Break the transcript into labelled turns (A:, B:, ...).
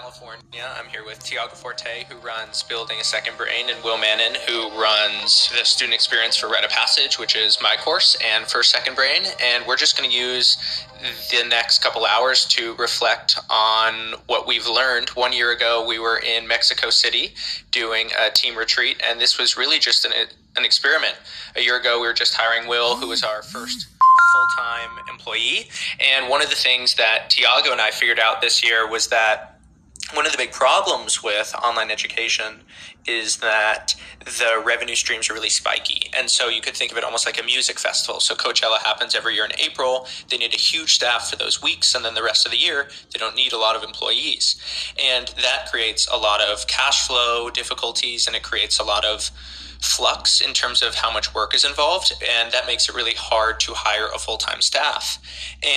A: California. I'm here with Tiago Forte, who runs Building a Second Brain, and Will Mannon, who runs the student experience for Write of Passage, which is my course, and for Second Brain. And we're just going to use the next couple hours to reflect on what we've learned. One year ago, we were in Mexico City doing a team retreat, and this was really just an, an experiment. A year ago, we were just hiring Will, who was our first full time employee. And one of the things that Tiago and I figured out this year was that one of the big problems with online education is that the revenue streams are really spiky. And so you could think of it almost like a music festival. So Coachella happens every year in April. They need a huge staff for those weeks. And then the rest of the year, they don't need a lot of employees. And that creates a lot of cash flow difficulties and it creates a lot of flux in terms of how much work is involved. And that makes it really hard to hire a full time staff. And